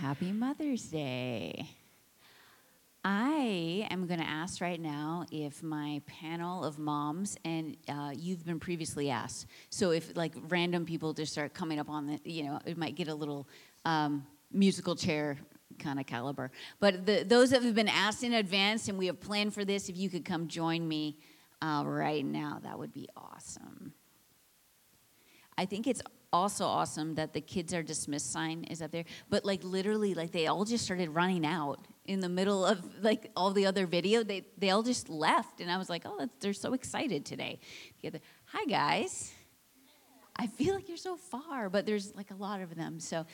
Happy Mother's Day. I am going to ask right now if my panel of moms, and uh, you've been previously asked, so if like random people just start coming up on the, you know, it might get a little um, musical chair kind of caliber. But the, those that have been asked in advance and we have planned for this, if you could come join me uh, right now, that would be awesome. I think it's also awesome that the kids are dismissed sign is up there. But like literally, like they all just started running out in the middle of like all the other video. They they all just left, and I was like, oh, they're so excited today. Hi guys. I feel like you're so far, but there's like a lot of them. So,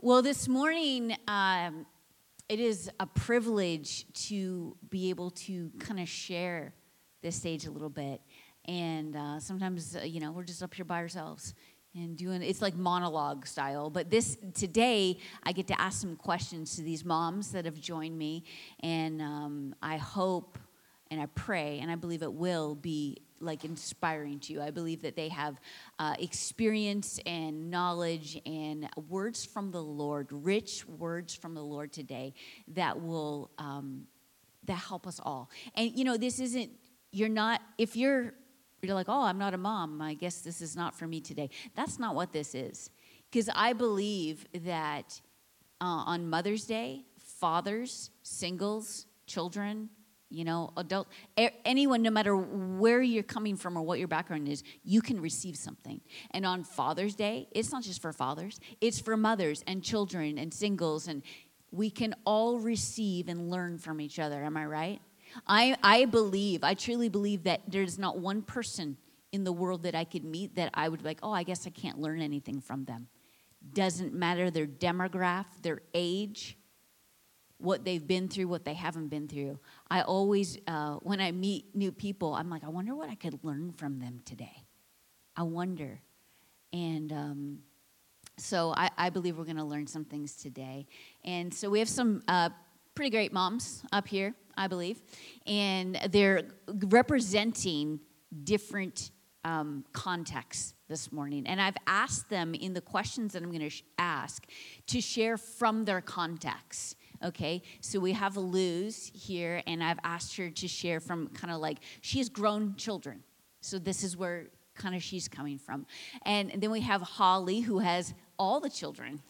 well, this morning. Um, it is a privilege to be able to kind of share this stage a little bit. And uh, sometimes, uh, you know, we're just up here by ourselves and doing it's like monologue style but this today i get to ask some questions to these moms that have joined me and um, i hope and i pray and i believe it will be like inspiring to you. I believe that they have uh, experience and knowledge and words from the lord rich words from the lord today that will um, that help us all. And you know this isn't you're not if you're you're like, oh, I'm not a mom. I guess this is not for me today. That's not what this is. Because I believe that uh, on Mother's Day, fathers, singles, children, you know, adult, anyone, no matter where you're coming from or what your background is, you can receive something. And on Father's Day, it's not just for fathers, it's for mothers and children and singles. And we can all receive and learn from each other. Am I right? I, I believe, I truly believe that there's not one person in the world that I could meet that I would be like, oh, I guess I can't learn anything from them. Doesn't matter their demographic, their age, what they've been through, what they haven't been through. I always, uh, when I meet new people, I'm like, I wonder what I could learn from them today. I wonder. And um, so I, I, believe we're going to learn some things today. And so we have some uh, pretty great moms up here. I believe, and they're representing different um, contexts this morning. And I've asked them in the questions that I'm going to sh- ask to share from their contexts. Okay, so we have Luz here, and I've asked her to share from kind of like she has grown children. So this is where kind of she's coming from. And, and then we have Holly, who has all the children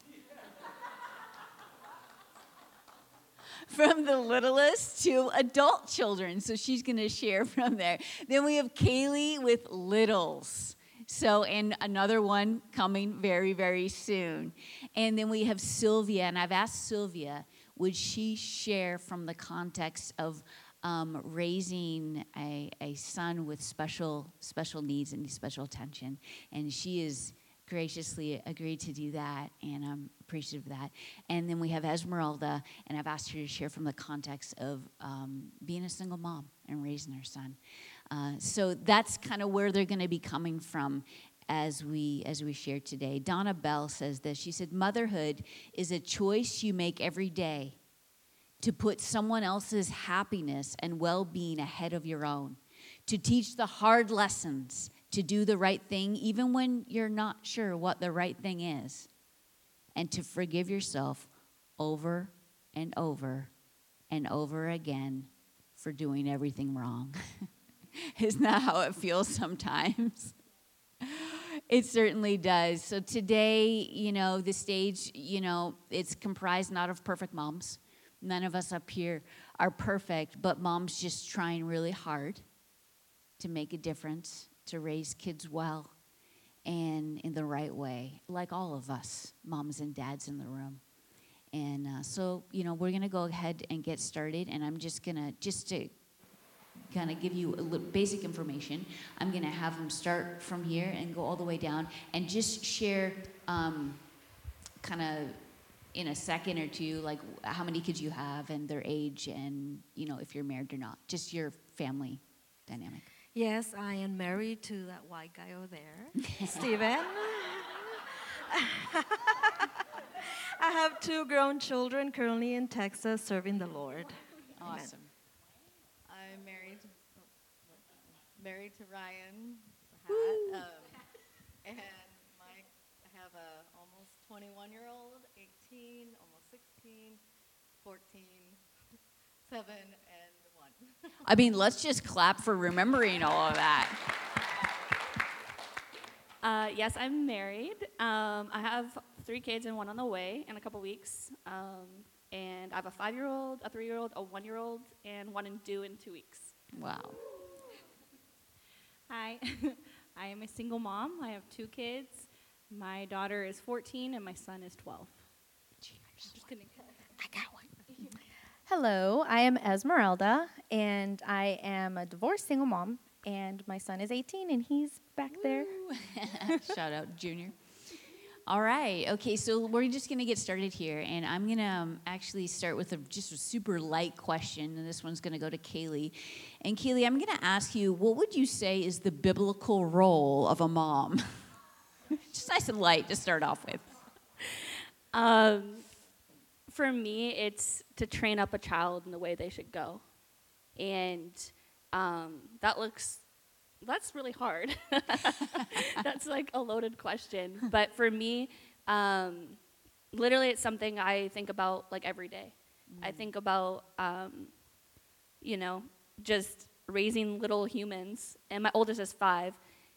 from the littlest to adult children. So she's going to share from there. Then we have Kaylee with littles. So, and another one coming very, very soon. And then we have Sylvia, and I've asked Sylvia, would she share from the context of um, raising a, a son with special special needs and special attention? And she is graciously agreed to do that, and I'm appreciative of that. And then we have Esmeralda, and I've asked her to share from the context of um, being a single mom and raising her son. Uh, so that's kind of where they're going to be coming from as we as we share today. Donna Bell says this. She said, "Motherhood is a choice you make every day to put someone else's happiness and well-being ahead of your own, to teach the hard lessons." to do the right thing, even when you're not sure what the right thing is, and to forgive yourself over and over and over again for doing everything wrong. Isn't that how it feels sometimes? it certainly does. So today, you know, the stage, you know, it's comprised not of perfect moms. None of us up here are perfect, but moms just trying really hard to make a difference to raise kids well and in the right way, like all of us, moms and dads in the room. And uh, so, you know, we're going to go ahead and get started. And I'm just going to, just to kind of give you a little basic information, I'm going to have them start from here and go all the way down and just share um, kind of in a second or two, like how many kids you have and their age and, you know, if you're married or not. Just your family dynamic. Yes, I am married to that white guy over there, Stephen. I have two grown children currently in Texas serving the Lord. Awesome. I'm married to, married to Ryan, um, and my I have a almost 21 year old, 18, almost 16, 14, 7, and 1. I mean, let's just clap for remembering all of that. Uh, yes, I'm married. Um, I have three kids and one on the way in a couple weeks. Um, and I have a five year old, a three year old, a one year old, and one in due in two weeks. Wow. Hi, I am a single mom. I have two kids. My daughter is 14 and my son is 12. I Just kidding. Hello, I am Esmeralda, and I am a divorced single mom, and my son is 18, and he's back there. Shout out, Junior. All right. Okay. So we're just going to get started here, and I'm going to um, actually start with a just a super light question, and this one's going to go to Kaylee. And Kaylee, I'm going to ask you, what would you say is the biblical role of a mom? just nice and light to start off with. Um, for me, it's to train up a child in the way they should go. And um, that looks, that's really hard. that's like a loaded question. But for me, um, literally, it's something I think about like every day. I think about, um, you know, just raising little humans. And my oldest is five,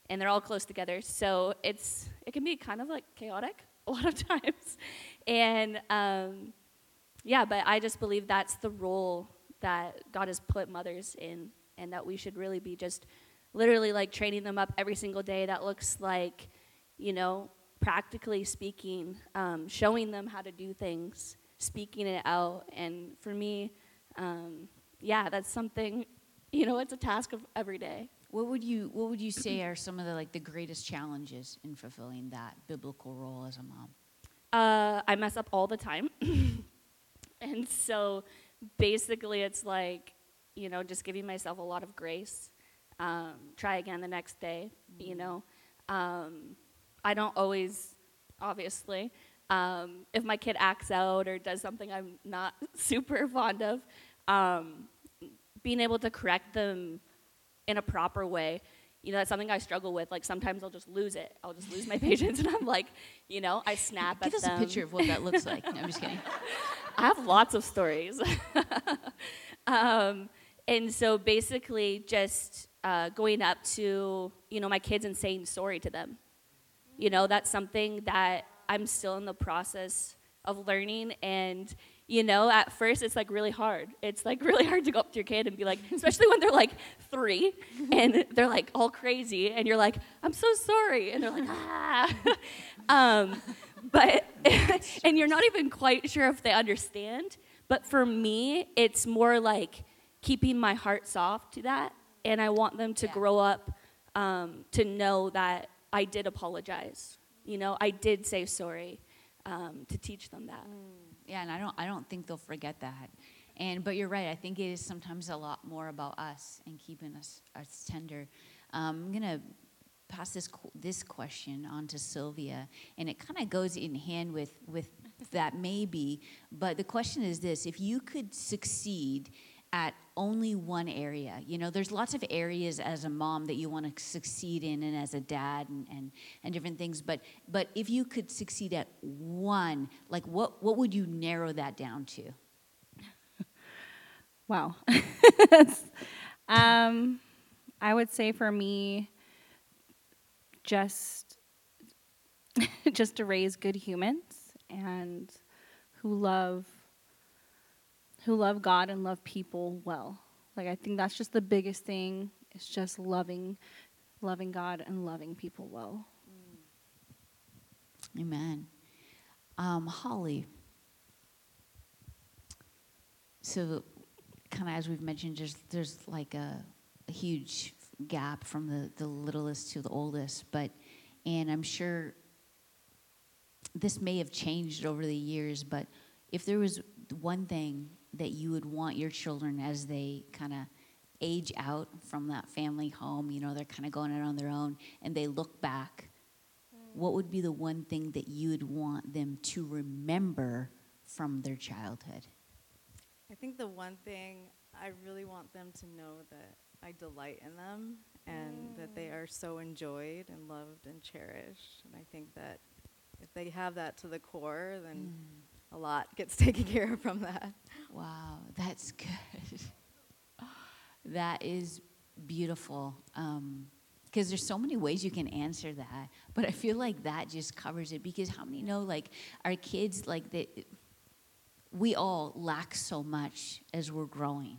and they're all close together. So it's, it can be kind of like chaotic a lot of times. And um, yeah, but I just believe that's the role that God has put mothers in, and that we should really be just literally like training them up every single day. That looks like, you know, practically speaking, um, showing them how to do things, speaking it out. And for me, um, yeah, that's something, you know, it's a task of every day. What would you What would you say are some of the like the greatest challenges in fulfilling that biblical role as a mom? Uh, I mess up all the time. and so basically, it's like, you know, just giving myself a lot of grace. Um, try again the next day, you know. Um, I don't always, obviously, um, if my kid acts out or does something I'm not super fond of, um, being able to correct them in a proper way you know that's something i struggle with like sometimes i'll just lose it i'll just lose my patience and i'm like you know i snap Give at us them a picture of what that looks like. No, I'm just kidding. I have lots of stories. um, and so basically, just uh, going up to you know my kids and saying sorry to them. You know, that's something that I'm still in the process of learning. And you know, at first it's like really hard. It's like really hard to go up to your kid and be like, especially when they're like three and they're like all crazy, and you're like, I'm so sorry, and they're like, ah. um, but and you're not even quite sure if they understand but for me it's more like keeping my heart soft to that and i want them to Yeah. grow up um, to know that i did apologize you know i did say sorry um, to teach them that Yeah, and I don't I don't think they'll forget that. And but you're right. I think it is sometimes a lot more about us and keeping us us tender. Um, I'm gonna pass this this question on to Sylvia, and it kind of goes in hand with with that maybe. But the question is this: If you could succeed at only one area, you know, there's lots of areas as a mom that you want to succeed in, and as a dad, and, and and different things. But but if you could succeed at one, like what what would you narrow that down to? Wow. um, I would say for me, just just to raise good humans and who love who love God and love people well. Like I think that's just the biggest thing. It's just loving loving God and loving people well. Amen. Um, Holly. So, kind of as we've mentioned, there's there's like a, a huge gap from the the littlest to the oldest, but and I'm sure this may have changed over the years, but if there was one thing that you would want your children as they kind of age out from that family home, you know, they're kind of going out on their own, and they look back mm. what would be the one thing that you would want them to remember from their childhood? I think the one thing I really want them to know that I delight in them and that they mm. are so enjoyed and loved and cherished. And I think that if they have that to the core, then mm. A lot gets taken care of from that. Wow, that's good. that is beautiful. Um, because there's so many ways you can answer that, but I feel like that just covers it. Because how many know, like, our kids, like, that we all lack so much as we're growing.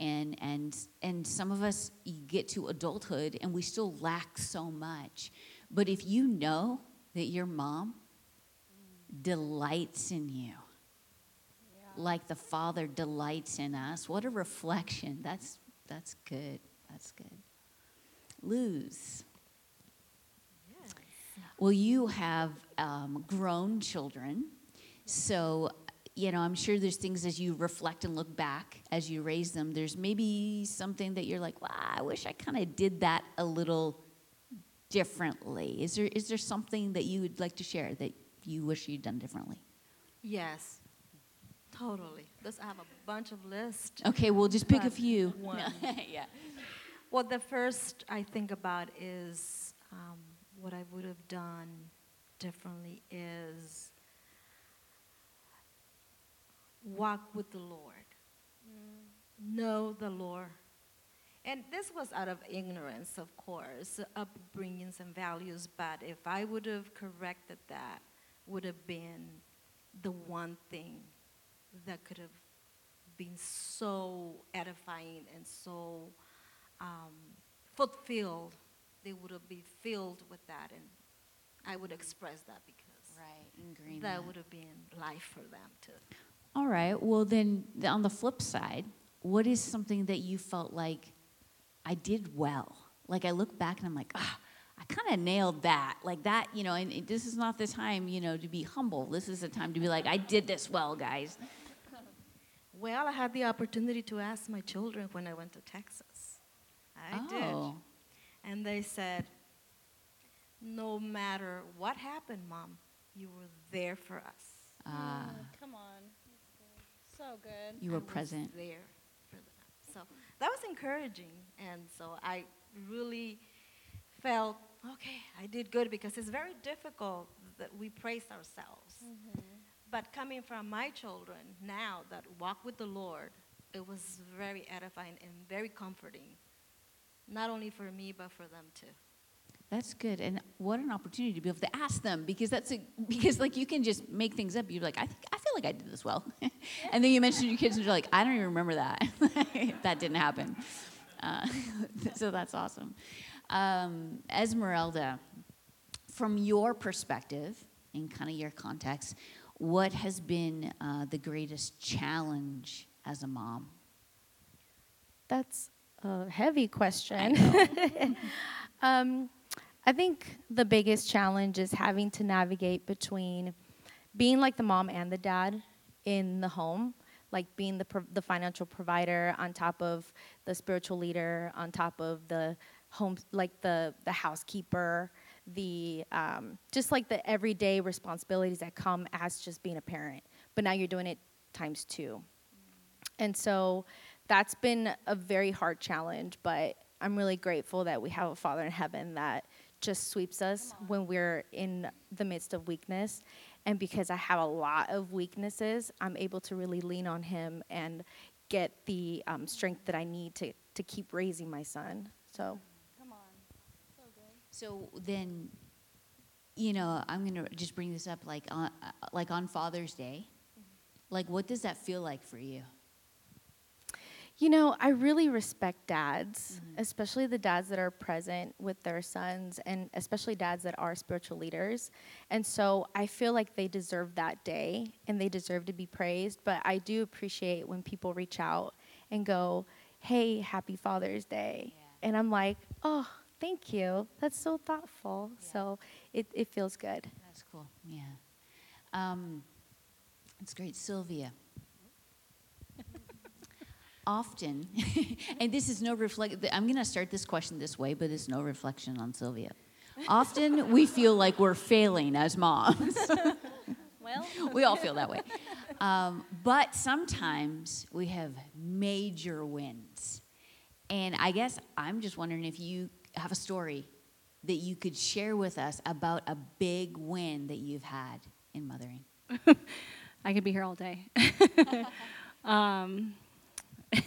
And, and, and some of us get to adulthood and we still lack so much. But if you know that your mom delights in you, like the Father delights in us. What a reflection. That's that's good. That's good. Luz. Well, you have um, grown children, so you know I'm sure there's things as you reflect and look back as you raise them. There's maybe something that you're like, "Wow, I wish I kind of did that a little differently." Is there is there something that you would like to share that you wish you'd done differently? Yes, totally. This I have a bunch of lists. Okay, we'll just pick a few. one. yeah. Well, the first I think about is um, what I would have done differently is walk with the Lord, know the Lord. And this was out of ignorance, of course, upbringings and values, but if I would have corrected that, would have been the one thing that could have been so edifying and so um, fulfilled. They would have been filled with that, and I would express that because Right, that that. would have been life for them too. All right. Well, then on the flip side, what is something that you felt like I did well? Like I look back and I'm like, ah, I kind of nailed that. Like that, you know. And it- this is not the time, you know, to be humble. This is the time to be like, I did this well, guys. Well, I had the opportunity to ask my children when I went to Texas. I oh, did. And they said, No matter what happened, Mom, you were there for us. ah, Come on. So good. you I were was present. there for them. So that was encouraging. And so I really felt, okay, I did good because it's very difficult that we praise ourselves. But coming from my children now that walk with the Lord, it was very edifying and very comforting, not only for me, but for them too. That's good. And what an opportunity to be able to ask them because that's a, because like you can just make things up. You're like, I think I feel like I did this well, and then you mention your kids and you're like, I don't even remember that. that didn't happen. Uh, so that's awesome. Um, Esmeralda, from your perspective in kind of your context, what has been uh, the greatest challenge as a mom? That's a heavy question. I, um, I think the biggest challenge is having to navigate between being like the mom and the dad in the home, like being the, the financial provider on top of the spiritual leader, on top of the home, like the, the housekeeper, the um, just like the everyday responsibilities that come as just being a parent. But now you're doing it times two. And so that's been a very hard challenge, but I'm really grateful that we have a Father in heaven that just sweeps us when we're in the midst of weakness. And because I have a lot of weaknesses, I'm able to really lean on Him and get the um, strength that I need to, to keep raising my son. So, Come on. So good. So then, you know, I'm gonna just bring this up, like on, uh, like on Father's Day. Mm-hmm. Like, what does that feel like for you? You know, I really respect dads, mm-hmm. especially the dads that are present with their sons, and especially dads that are spiritual leaders. And so I feel like they deserve that day and they deserve to be praised. But I do appreciate when people reach out and go, Hey, happy Father's Day. Yeah. And I'm like, Oh, thank you. That's so thoughtful. So it, it feels good. That's cool. Yeah. Um, that's great, Sylvia. Often, and this is no reflect. I'm going to start this question this way, but it's no reflection on Sylvia. Often, we feel like we're failing as moms. Well, we all feel that way. Um, but sometimes we have major wins. And I guess I'm just wondering if you have a story that you could share with us about a big win that you've had in mothering. I could be here all day. um,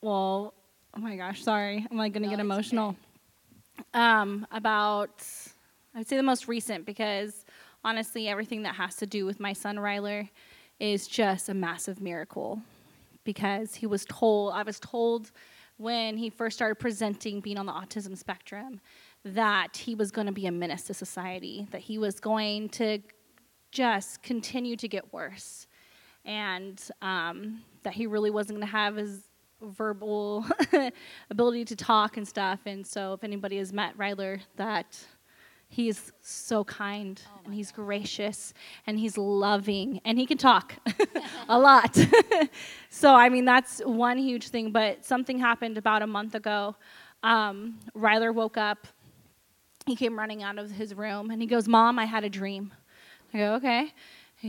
well, oh my gosh, sorry. I'm like going to No, get emotional. Um, about, I'd say the most recent because honestly, everything that has to do with my son Ryler is just a massive miracle because he was told, I was told when he first started presenting being on the autism spectrum that he was going to be a menace to society, that he was going to just continue to get worse, and um, that he really wasn't going to have his verbal ability to talk and stuff. And so, if anybody has met Ryler, that he's so kind and he's gracious and he's loving and he can talk a lot. so, I mean, that's one huge thing. But something happened about a month ago. Um, Ryler woke up. He came running out of his room and he goes, Mom, I had a dream. I go, okay.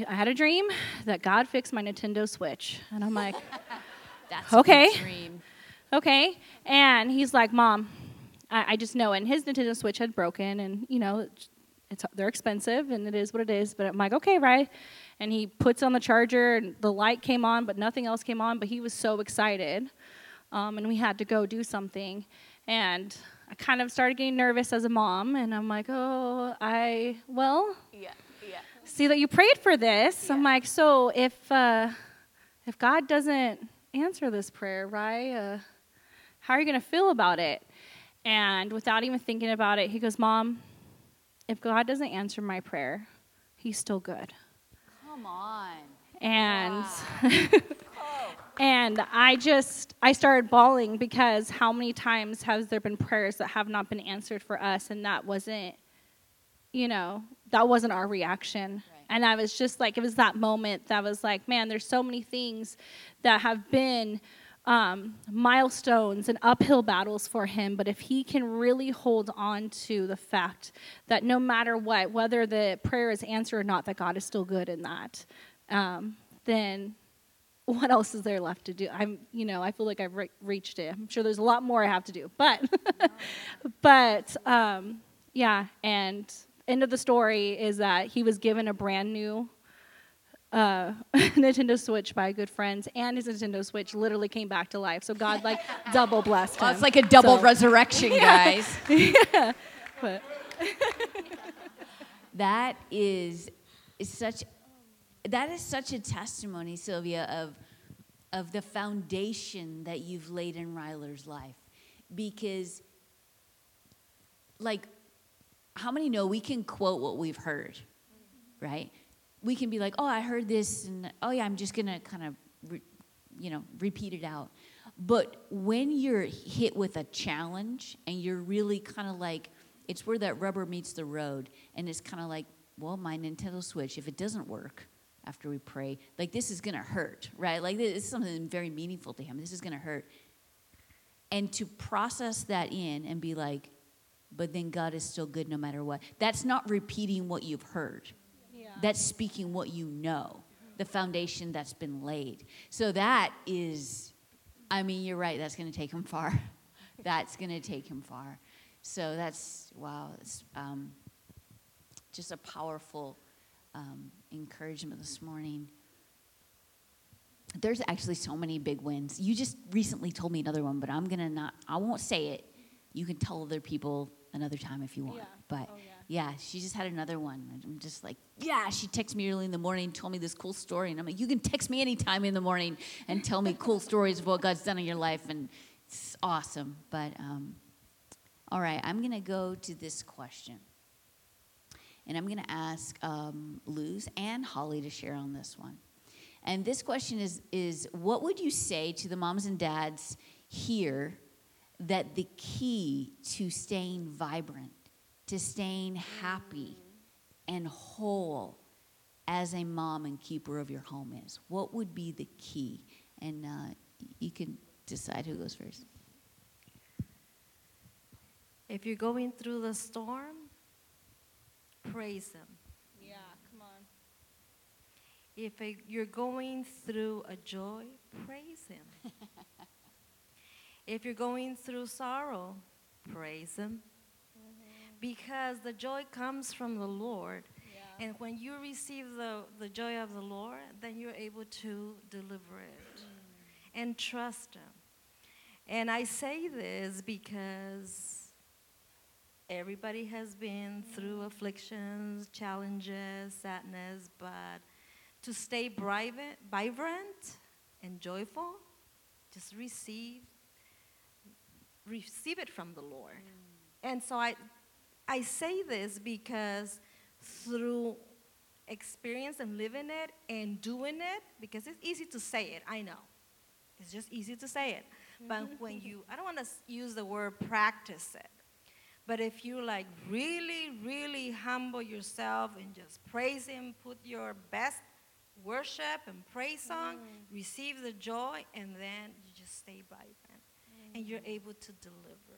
I had a dream that God fixed my Nintendo Switch. And I'm like, That's Okay. a dream. okay. And he's like, Mom, I, I just know. And his Nintendo Switch had broken, and you know, it's, they're expensive, and it is what it is. But I'm like, okay, right. And he puts on the charger, and the light came on, but nothing else came on. But he was so excited, um, and we had to go do something. And I kind of started getting nervous as a mom, and I'm like, oh, I well, Yeah, yeah. see that you prayed for this. I'm like, so if uh, if God doesn't answer this prayer, right? Uh, how are you going to feel about it? And without even thinking about it, he goes, Mom, if God doesn't answer my prayer, He's still good. Come on. And and I just I started bawling because how many times has there been prayers that have not been answered for us and that wasn't you know, that wasn't our reaction. Right. And I was just like it was that moment that was like, man, there's so many things that have been um, milestones and uphill battles for him. But if he can really hold on to the fact that no matter what, whether the prayer is answered or not, that God is still good in that, um, then what else is there left to do? I'm, you know, I feel like I've re- reached it. I'm sure there's a lot more I have to do, but, but, um, yeah. And end of the story is that he was given a brand new uh, Nintendo Switch by good friends, and his Nintendo Switch literally came back to life. So God like double blessed him. Well, it's like a double So- resurrection, guys. But That is, is such that is such a testimony, Sylvia, of of the foundation that you've laid in Ryler's life. Because like how many know we can quote what we've heard, right? We can be like, "Oh, I heard this," and "Oh, yeah, I'm just gonna kind of, re- you know, repeat it out." But when you're hit with a challenge and you're really kind of like, it's where that rubber meets the road, and it's kind of like, well, my Nintendo Switch, if it doesn't work after we pray, like this is gonna hurt, right? Like this is something very meaningful to him. This is gonna hurt, and to process that in and be like, but then God is still good no matter what. That's not repeating what you've heard. That's speaking what you know, the foundation that's been laid. So that is, I mean, you're right, that's going to take him far. that's going to take him far. So that's, wow, it's um, just a powerful um, encouragement this morning. There's actually so many big wins. You just recently told me another one, but I'm going to not, I won't say it. You can tell other people another time if you want. Yeah. But Oh, yeah. Yeah, she just had another one. I'm just like, yeah, she texted me early in the morning, told me this cool story. And I'm like, you can text me anytime in the morning and tell me cool stories of what God's done in your life. And it's awesome. But um, all right, I'm going to go to this question. And I'm going to ask um, Luz and Holly to share on this one. And this question is, is what would you say to the moms and dads here that the key to staying vibrant, to staying happy and whole as a mom and keeper of your home is? What would be the key? And uh, you can decide who goes first. If you're going through the storm, praise Him. yeah, come on. If uh, you're going through a joy, praise Him. if you're going through sorrow, praise Him. Because the joy comes from the Lord. And when you receive the, the joy of the Lord, then you're able to deliver it mm. and trust Him. And I say this because everybody has been mm. through afflictions, challenges, sadness, but to stay vibrant, vibrant and joyful, just receive receive it from the Lord. Mm. And so I I say this because through experience and living it and doing it, because it's easy to say it, I know. It's just easy to say it. But mm-hmm. when you, I don't want to use the word practice it, but if you like really, really humble yourself and just praise Him, put your best worship and praise song, mm-hmm. receive the joy, and then you just stay by vibrant. And you're mm-hmm. able to deliver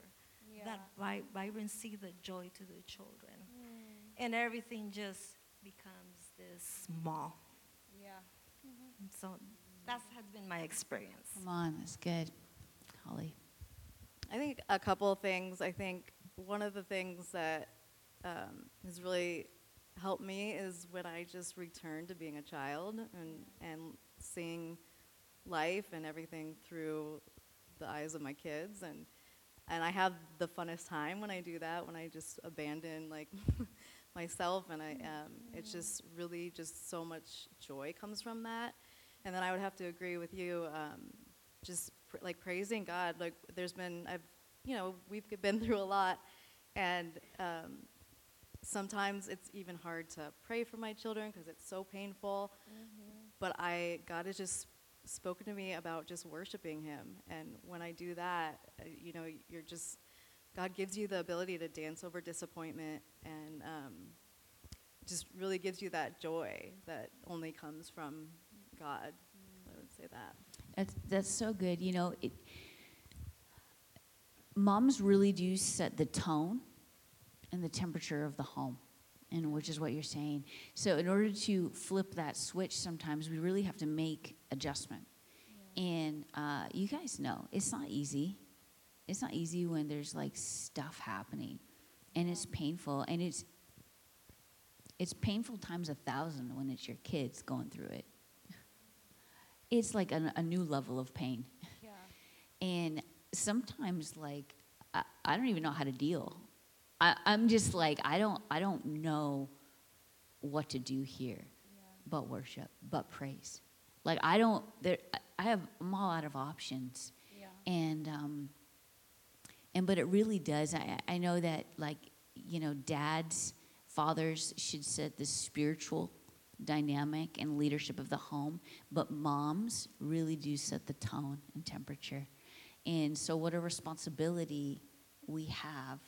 that vi- vibrancy, the joy to the children. And everything just becomes this small. Yeah. And so that has been my experience. Come on, that's good. Holly. I think a couple of things. I think one of the things that um, has really helped me is when I just returned to being a child and, and seeing life and everything through the eyes of my kids. And, and I have the funnest time when I do that, when I just abandon like myself. And I, um, it's just really just so much joy comes from that. And then I would have to agree with you, um, just pr- like praising God. Like there's been, I've, you know, we've been through a lot, and um, sometimes it's even hard to pray for my children because it's so painful. But I, God has just spoken to me about just worshiping Him, and when I do that, uh, you know, you're just, God gives you the ability to dance over disappointment, and um, just really gives you that joy that only comes from God. I would say that. That's, that's so good. You know, it, moms really do set the tone and the temperature of the home, and which is what you're saying. So, in order to flip that switch, sometimes we really have to make adjustment. And uh, you guys know it's not easy. It's not easy when there's like stuff happening, and it's painful, and it's it's painful times a thousand when it's your kids going through it. It's like a, a new level of pain. Yeah. And sometimes, like, I, I don't even know how to deal. I, I'm just like, I don't, I don't know what to do here but worship, but praise. Like, I don't, there, I- I have, I'm all out of options. Yeah. And, um, and, but it really does. I, I know that, like, you know, dads, fathers should set the spiritual dynamic and leadership of the home, but moms really do set the tone and temperature. And so, what a responsibility we have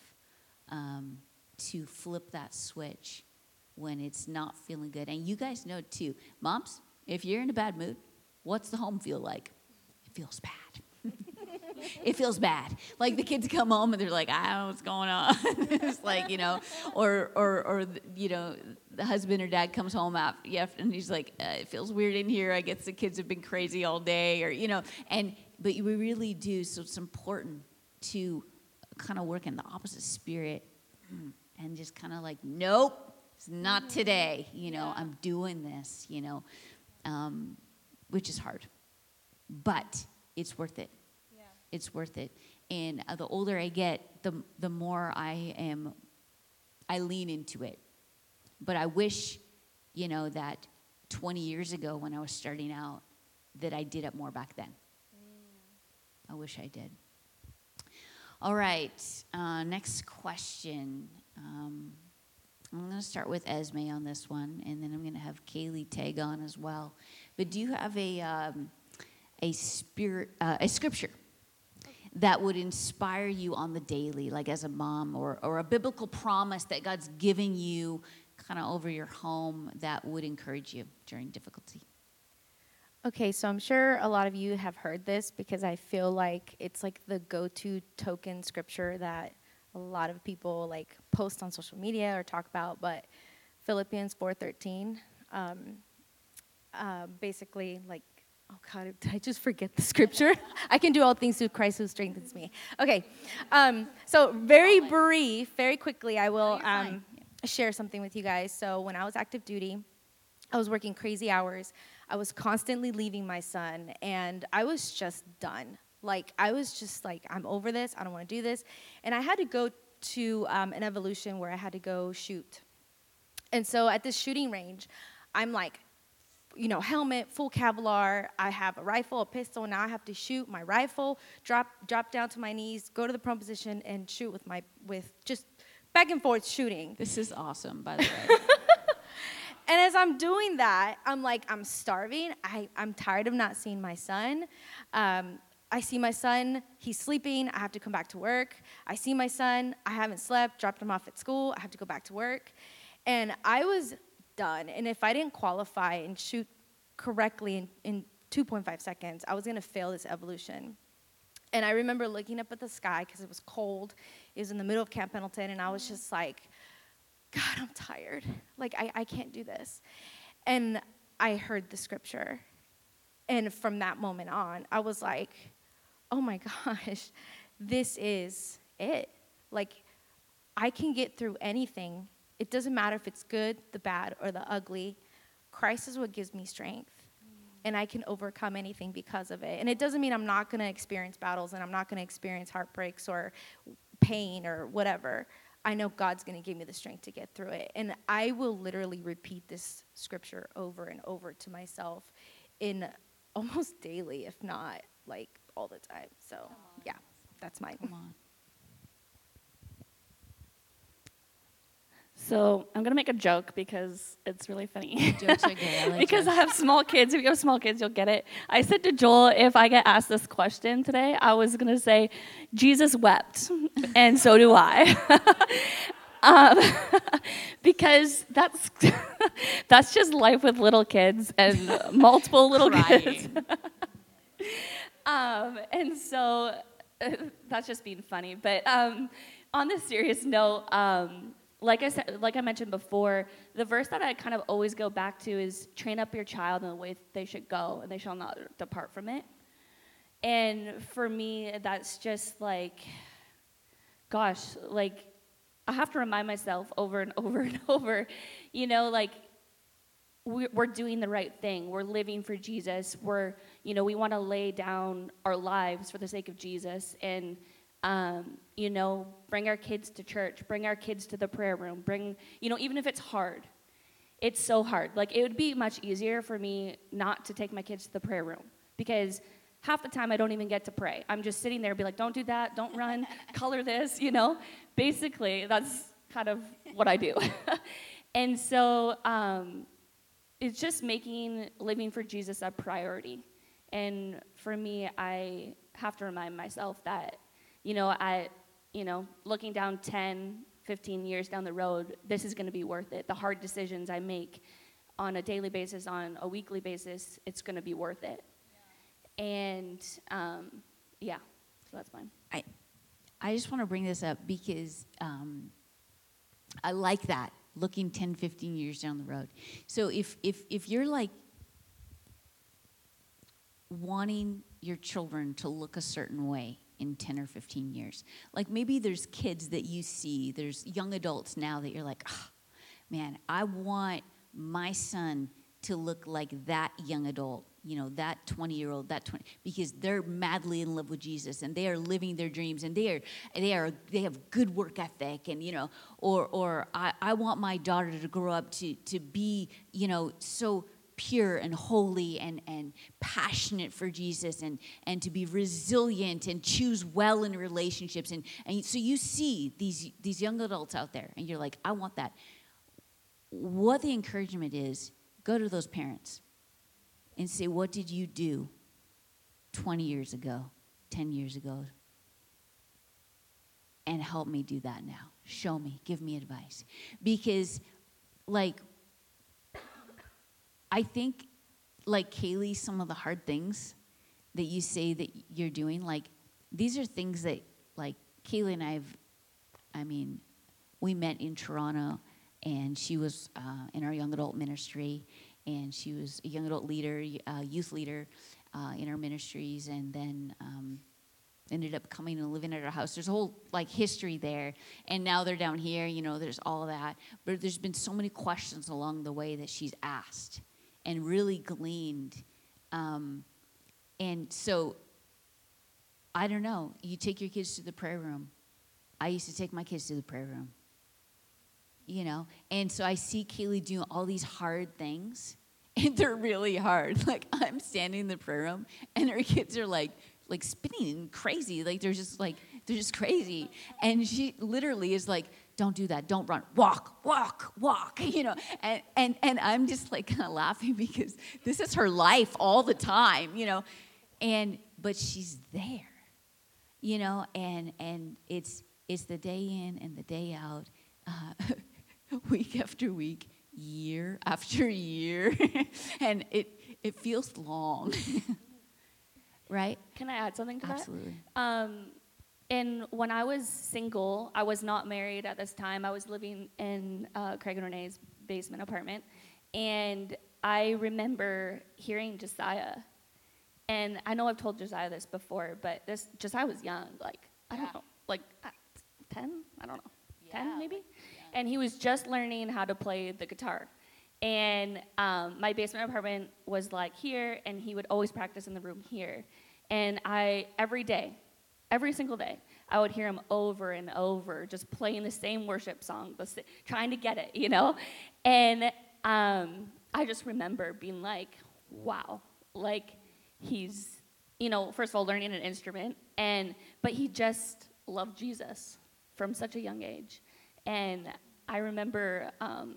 um, to flip that switch when it's not feeling good. And you guys know too, moms, if you're in a bad mood, what's the home feel like? It feels bad. it feels bad. Like the kids come home and they're like, I don't know what's going on. it's like, you know, or, or, or, you know, the husband or dad comes home after, and he's like, uh, it feels weird in here. I guess the kids have been crazy all day or, you know, and, but we really do. So it's important to kind of work in the opposite spirit and just kind of like, nope, it's not today. You know, I'm doing this, you know, um, which is hard, but it's worth it Yeah. it's worth it. And uh, the older I get, the the more I am, I lean into it. But I wish, you know, that 20 years ago when I was starting out, that I did it more back then. I wish I did. All right, uh, next question. Um, I'm going to start with Esme on this one, and then I'm going to have Kaylee tag on as well. But do you have a um, a spirit, uh, a scripture that would inspire you on the daily, like as a mom, or, or a biblical promise that God's giving you kind of over your home that would encourage you during difficulty? Okay, so I'm sure a lot of you have heard this because I feel like it's like the go-to token scripture that a lot of people like post on social media or talk about. But Philippians 4:13, um, uh, basically like, oh God, did I just forget the scripture? I can do all things through Christ who strengthens me. Okay, um, so very brief, very quickly, I will. Um, share something with you guys. So when I was active duty, I was working crazy hours. I was constantly leaving my son, and I was just done. Like, I was just like, I'm over this. I don't want to do this. And I had to go to um, an evolution where I had to go shoot. And so at this shooting range, I'm like, you know, helmet, full Kevlar. I have a rifle, a pistol. Now I have to shoot my rifle, drop, drop down to my knees, go to the prone position, and shoot with my, with just back and forth shooting. This is awesome, by the way. And as I'm doing that, I'm like, I'm starving. I, I'm tired of not seeing my son. Um, I see my son, he's sleeping. I have to come back to work. I see my son, I haven't slept, dropped him off at school. I have to go back to work. And I was done. And if I didn't qualify and shoot correctly in, in 2.5 seconds, I was gonna fail this evolution. And I remember looking up at the sky because it was cold. It was in the middle of Camp Pendleton, and I was just like, God, I'm tired. Like, I, I can't do this. And I heard the scripture. And from that moment on, I was like, oh my gosh, this is it. Like, I can get through anything. It doesn't matter if it's good, the bad, or the ugly. Christ is what gives me strength. And I can overcome anything because of it. And it doesn't mean I'm not going to experience battles and I'm not going to experience heartbreaks or pain or whatever. I know God's going to give me the strength to get through it. And I will literally repeat this scripture over and over to myself in almost daily, if not like all the time. So, yeah, that's mine. Come on. So I'm gonna make a joke because it's really funny. Jokes are good. I like because I jokes. have small kids. If you have small kids, you'll get it. I said to Joel, if I get asked this question today, I was gonna say, Jesus wept, and so do I. um, because that's that's just life with little kids and multiple little kids. Um, and so uh, that's just being funny. But um, on this serious note, um, like I said, like I mentioned before, the verse that I kind of always go back to is "Train up your child in the way they should go, and they shall not depart from it." And for me, that's just like, gosh, like I have to remind myself over and over and over, you know, like we're, doing the right thing. We're living for Jesus. We're, you know, we want to lay down our lives for the sake of Jesus and, um, you know, bring our kids to church, bring our kids to the prayer room, bring, you know, even if it's hard. It's so hard. Like, it would be much easier for me not to take my kids to the prayer room because half the time I don't even get to pray. I'm just sitting there, be like, don't do that, don't run, color this, you know? Basically, that's kind of what I do. and so, um, it's just making living for Jesus a priority. And for me, I have to remind myself that, you know, I, you know, looking down 10, 15 years down the road, this is going to be worth it. The hard decisions I make on a daily basis, on a weekly basis, it's going to be worth it. And um, yeah, so that's mine. I, I just want to bring this up because um, I like that looking 10, 15 years down the road. So if, if, if you're like wanting your children to look a certain way in 10 or 15 years, like maybe there's kids that you see, there's young adults now that you're like, oh, man, I want my son to look like that young adult you know that 20 year old that 20 because they're madly in love with jesus and they are living their dreams and they are they are they have good work ethic and you know or or i, I want my daughter to grow up to to be you know so pure and holy and and passionate for jesus and and to be resilient and choose well in relationships and and so you see these these young adults out there and you're like i want that what the encouragement is go to those parents and say, What did you do 20 years ago, 10 years ago? And help me do that now. Show me, give me advice. Because, like, I think, like Kaylee, some of the hard things that you say that you're doing, like, these are things that, like, Kaylee and I have, I mean, we met in Toronto, and she was uh, in our young adult ministry, and she was a young adult leader, uh, youth leader uh, in our ministries, and then um, ended up coming and living at our house. There's a whole like history there, and now they're down here. You know, there's all that. But there's been so many questions along the way that she's asked and really gleaned. Um, and so, I don't know. You take your kids to the prayer room. I used to take my kids to the prayer room. You know, and so I see Kaylee doing all these hard things, and they're really hard. Like I'm standing in the prayer room, and her kids are like, like spinning crazy. Like they're just like they're just crazy. And she literally is like, "Don't do that. Don't run. Walk, walk, walk." You know. And and and I'm just like kind of laughing because this is her life all the time. You know. And but she's there. You know. And and it's it's the day in and the day out, uh, week after week, year after year, and it it feels long. right? Can I add something to that? Absolutely. Um, and when I was single, I was not married at this time. I was living in uh, Craig and Renee's basement apartment, and I remember hearing Josiah. And I know I've told Josiah this before, but this Josiah was young, like I don't know, like uh, ten, I don't know, ten maybe, and he was just learning how to play the guitar. And um, my basement apartment was like here, and he would always practice in the room here. And I, every day, every single day, I would hear him over and over, just playing the same worship song, sa- trying to get it, you know? And um, I just remember being like, wow, like he's, you know, first of all, learning an instrument, and, but he just loved Jesus from such a young age. And I remember um,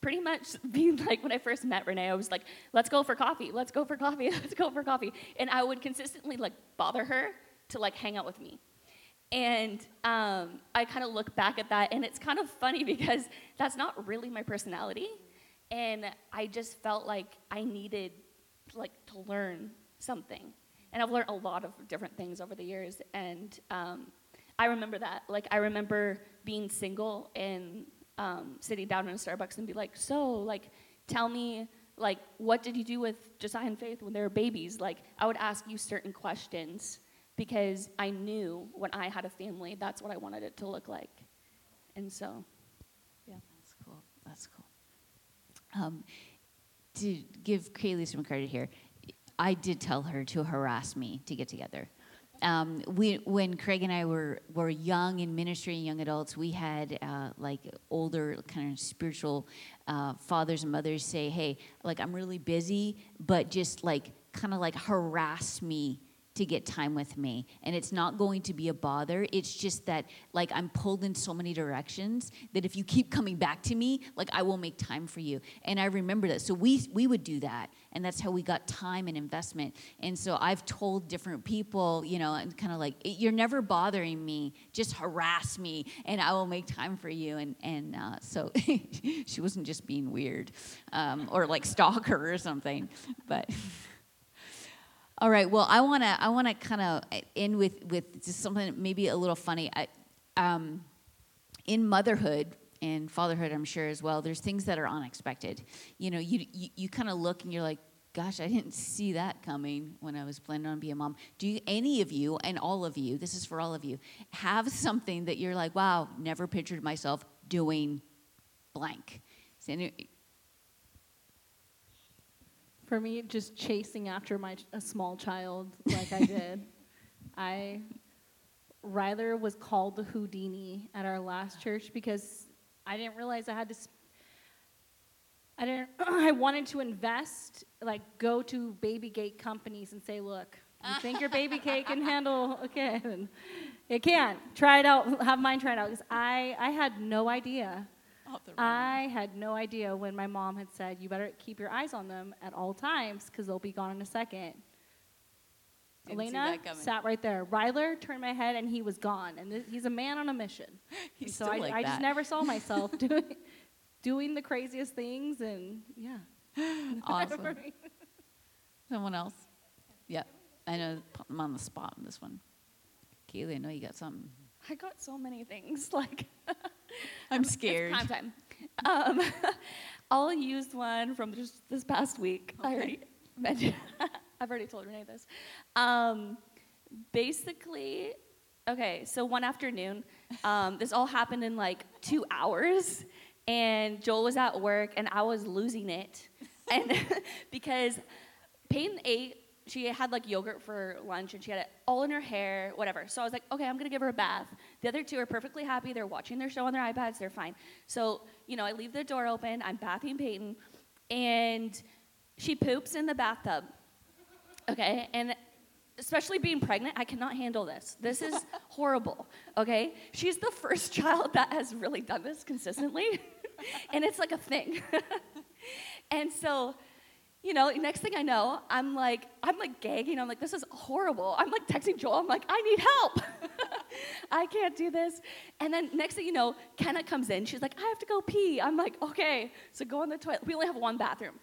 pretty much being like when I first met Renee, I was like, let's go for coffee, let's go for coffee, let's go for coffee. And I would consistently like bother her to like hang out with me. And um, I kind of look back at that, and it's kind of funny because that's not really my personality. And I just felt like I needed like to learn something. And I've learned a lot of different things over the years. And um, I remember that. Like, I remember being single and um, sitting down in a Starbucks and be like, so, like, tell me, like, what did you do with Josiah and Faith when they were babies? Like, I would ask you certain questions because I knew when I had a family, that's what I wanted it to look like. And so, yeah. That's cool. That's cool. Um, to give Kaylee some credit here, I did tell her to harass me to get together. Um, we, when Craig and I were, were young in ministry and young adults, we had uh, like older kind of spiritual uh, fathers and mothers say, "Hey, like I'm really busy, but just like kind of like harass me to get time with me. And it's not going to be a bother. It's just that like i'm pulled in so many directions that if you keep coming back to me like i will make time for you. And i remember that. So we we would do that. And that's how we got time and investment. And so i've told different people you know and kind of like you're never bothering me. Just harass me and i will make time for you. And and uh, so she wasn't just being weird um, or like stalker or something but all right. Well, I want to I want to kind of end with with just something maybe a little funny. I, um, in motherhood and fatherhood, I'm sure as well. There's things that are unexpected. You know, you you, you kind of look and you're like, gosh, I didn't see that coming when I was planning on being a mom. Do you, any of you and all of you? This is for all of you. Have something that you're like, wow, never pictured myself doing blank. Any, For me, just chasing after my a small child like I did. I Ryler was called the Houdini at our last church because I didn't realize I had to. Sp- I didn't. I wanted to invest, like go to baby gate companies and say, "Look, you think your baby cake can handle? Okay, then it can't. Try it out. Have mine try it out." Because I, I had no idea I had no idea when my mom had said, you better keep your eyes on them at all times because they'll be gone in a second. Didn't Elena sat right there. Ryler turned my head and he was gone. And th- he's a man on a mission. He's And so I, like I just never saw myself doing, doing the craziest things. And yeah. Awesome. Someone else? Yeah. I know. Them on the spot on this one. Kaylee, I know you got something. I got so many things. Like, I'm It's scared. prime time. Um, I'll use one from just this past week. I already mentioned. I've already told Renee this. Um, basically, okay, so one afternoon, um, this all happened in like two hours, and Joel was at work, and I was losing it. And because Peyton ate, she had like yogurt for lunch, and she had it all in her hair, whatever. So I was like, okay, I'm gonna give her a bath. The other two are perfectly happy. They're watching their show on their iPads, they're fine. So, you know, I leave the door open, I'm bathing Peyton, and she poops in the bathtub. Okay, and especially being pregnant, I cannot handle this. This is horrible, okay? She's the first child that has really done this consistently, and it's like a thing. and so, you know, next thing I know, I'm like, I'm like gagging. I'm like, this is horrible. I'm like texting Joel. I'm like, I need help. I can't do this. And then next thing you know, Kenna comes in. She's like, I have to go pee. I'm like, okay. So go in the toilet. We only have one bathroom.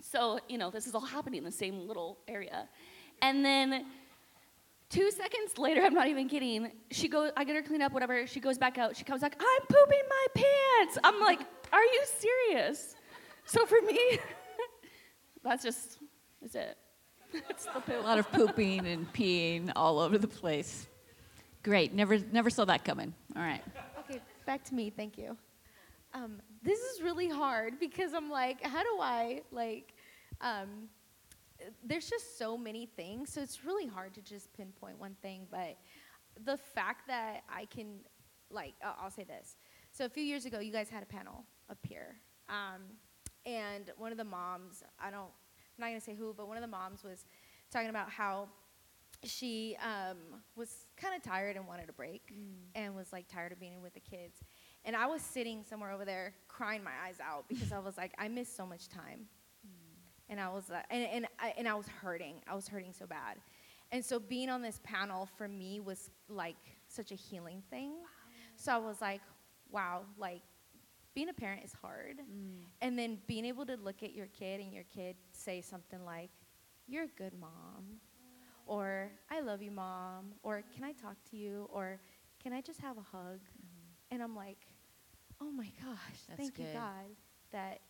So, you know, this is all happening in the same little area. And then two seconds later, I'm not even kidding, she goes, I get her cleaned up, whatever. She goes back out. She comes back, I'm pooping my pants. I'm like, are you serious? So for me, that's just, that's it. it's the A lot of pooping and peeing all over the place. Great. Never, never saw that coming. All right. Okay, back to me. Thank you. Um, this is really hard because I'm like, how do I like? Um, there's just so many things, so it's really hard to just pinpoint one thing. But the fact that I can, like, uh, I'll say this. So a few years ago, you guys had a panel up here, um, and one of the moms, I don't, I'm not gonna say who, but one of the moms was talking about how she um, was kind of tired and wanted a break and was like tired of being with the kids. And I was sitting somewhere over there crying my eyes out because I was like, I missed so much time. And I was, uh, and, and, I, and I was hurting. I was hurting so bad. And so being on this panel for me was like such a healing thing. So I was like, wow, like being a parent is hard. And then being able to look at your kid and your kid say something like, you're a good mom or I love you, mom, or can I talk to you, or can I just have a hug? And I'm like, oh my gosh, That's thank you. God, that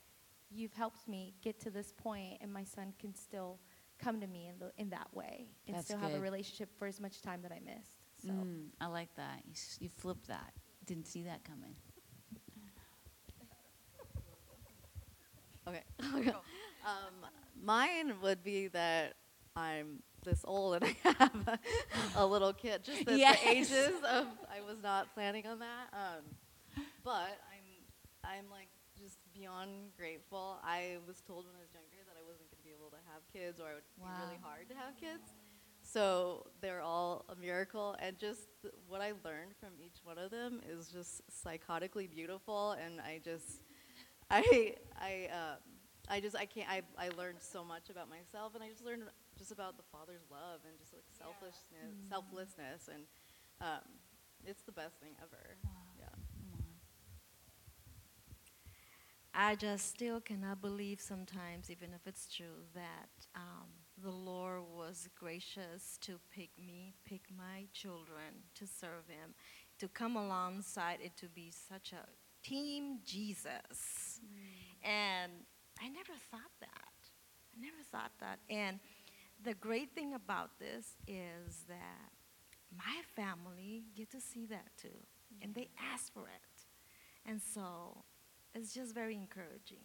you've helped me get to this point, and my son can still come to me in, the, in that way and That's still have a relationship for as much time that I missed. So. Mm, I like that. You, s- you flipped that. Didn't see that coming. Okay. um, mine would be that I'm this old and I have a, little kid. Just that Yes. the ages of I was not planning on that. Um, but I'm I'm like just beyond grateful. I was told when I was younger that I wasn't going to be able to have kids or it would be really hard to have kids. So they're all a miracle, and just th- what I learned from each one of them is just psychotically beautiful, and I just I I um, I just I can't I, I learned so much about myself and I just learned just about the father's love and just like selflessness selflessness and um, it's the best thing ever. Yeah. I just still cannot believe sometimes, even if it's true, that um, the Lord was gracious to pick me, pick my children to serve Him, to come alongside and to be such a team Jesus. And I never thought that. I never thought that. And the great thing about this is that my family get to see that too, and they ask for it. And so it's just very encouraging.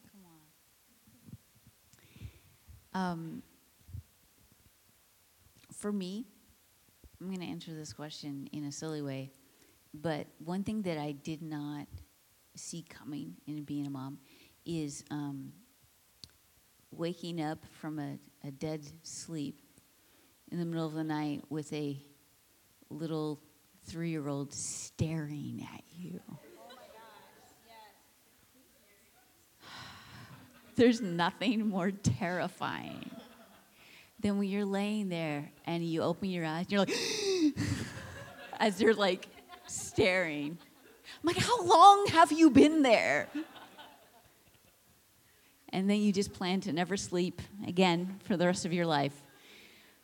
Um, for me, I'm going to answer this question in a silly way, but one thing that I did not see coming in being a mom is um, waking up from a, a dead sleep in the middle of the night with a little three year old staring at you. Oh There's nothing more terrifying than when you're laying there and you open your eyes and you're like, as you're like staring. I'm like, how long have you been there? And then you just plan to never sleep again for the rest of your life,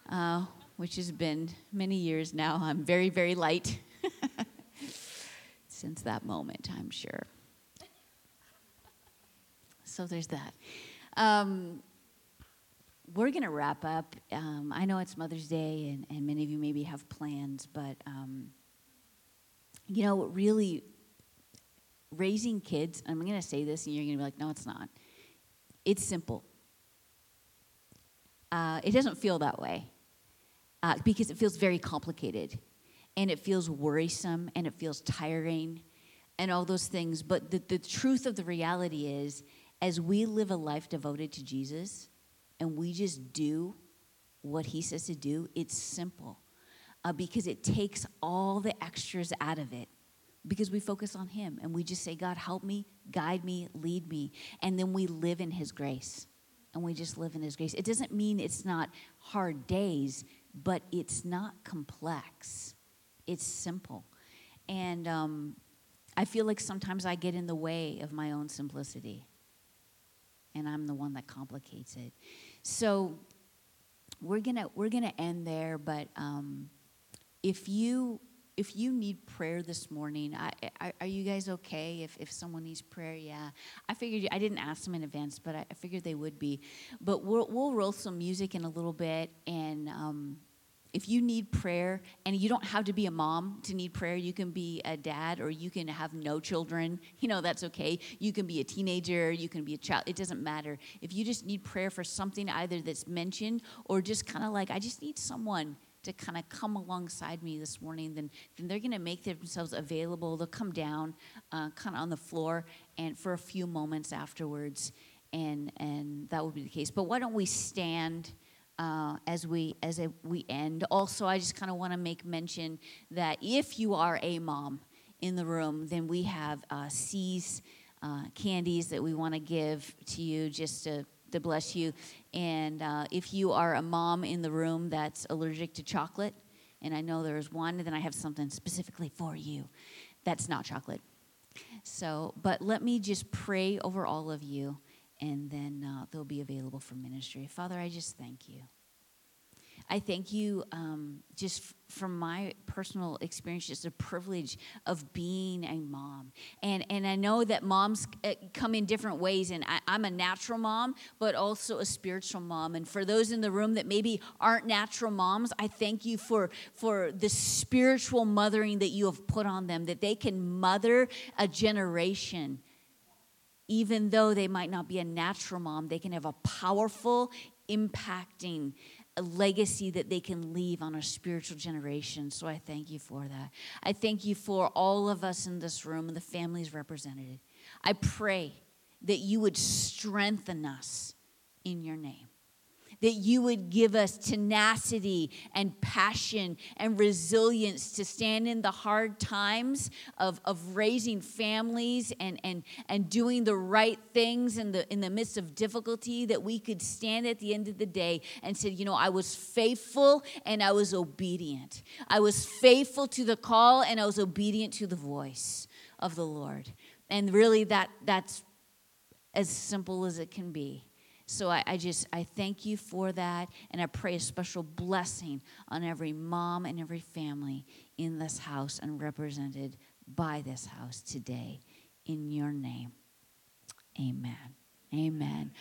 uh, which has been many years now. I'm very, very light since that moment, I'm sure. So there's that. Um, we're going to wrap up. Um, I know it's Mother's Day, and, and many of you maybe have plans, but um, you know, really, raising kids, I'm going to say this, and you're going to be like, no, it's not. It's simple. Uh, it doesn't feel that way uh, because it feels very complicated and it feels worrisome and it feels tiring and all those things. But the, the truth of the reality is, as we live a life devoted to Jesus and we just do what he says to do, it's simple uh, because it takes all the extras out of it because we focus on him and we just say, God, help me, guide me, lead me. And then we live in his grace. And we just live in his grace. It doesn't mean it's not hard days, but it's not complex. It's simple. And um, I feel like sometimes I get in the way of my own simplicity. And I'm the one that complicates it. So we're gonna we're gonna end there, but um, if you if you need prayer this morning, I, I, are you guys okay if, if someone needs prayer? Yeah. I figured, I didn't ask them in advance, but I, I figured they would be. But we'll, we'll roll some music in a little bit. And um, if you need prayer, and you don't have to be a mom to need prayer, you can be a dad or you can have no children. You know, that's okay. You can be a teenager, you can be a child. It doesn't matter. If you just need prayer for something either that's mentioned or just kind of like, I just need someone to kind of come alongside me this morning, then, then they're going to make themselves available. They'll come down uh, kind of on the floor and for a few moments afterwards, and, and that will be the case. But why don't we stand? Uh, as we as we end. Also, I just kind of want to make mention that if you are a mom in the room, then we have uh, See's uh, candies that we want to give to you just to to bless you. And uh, if you are a mom in the room that's allergic to chocolate, and I know there's one, then I have something specifically for you that's not chocolate. So, but let me just pray over all of you, and then uh, they'll be available for ministry. Father, I just thank you. I thank you um, just f- from my personal experience, just a privilege of being a mom. And, and I know that moms uh, come in different ways, and I, I'm a natural mom, but also a spiritual mom. And for those in the room that maybe aren't natural moms, I thank you for, for the spiritual mothering that you have put on them, that they can mother a generation even though they might not be a natural mom, they can have a powerful, impacting a legacy that they can leave on a spiritual generation. So I thank you for that. I thank you for all of us in this room and the families represented. I pray that you would strengthen us in your name that you would give us tenacity and passion and resilience to stand in the hard times of, of raising families and, and, and doing the right things in the, in the midst of difficulty, that we could stand at the end of the day and say, you know, I was faithful and I was obedient. I was faithful to the call and I was obedient to the voice of the Lord. And really, that, that's as simple as it can be. So I, I, just I thank you for that, and I pray a special blessing on every mom and every family in this house and represented by this house today. In your name, Amen. Amen.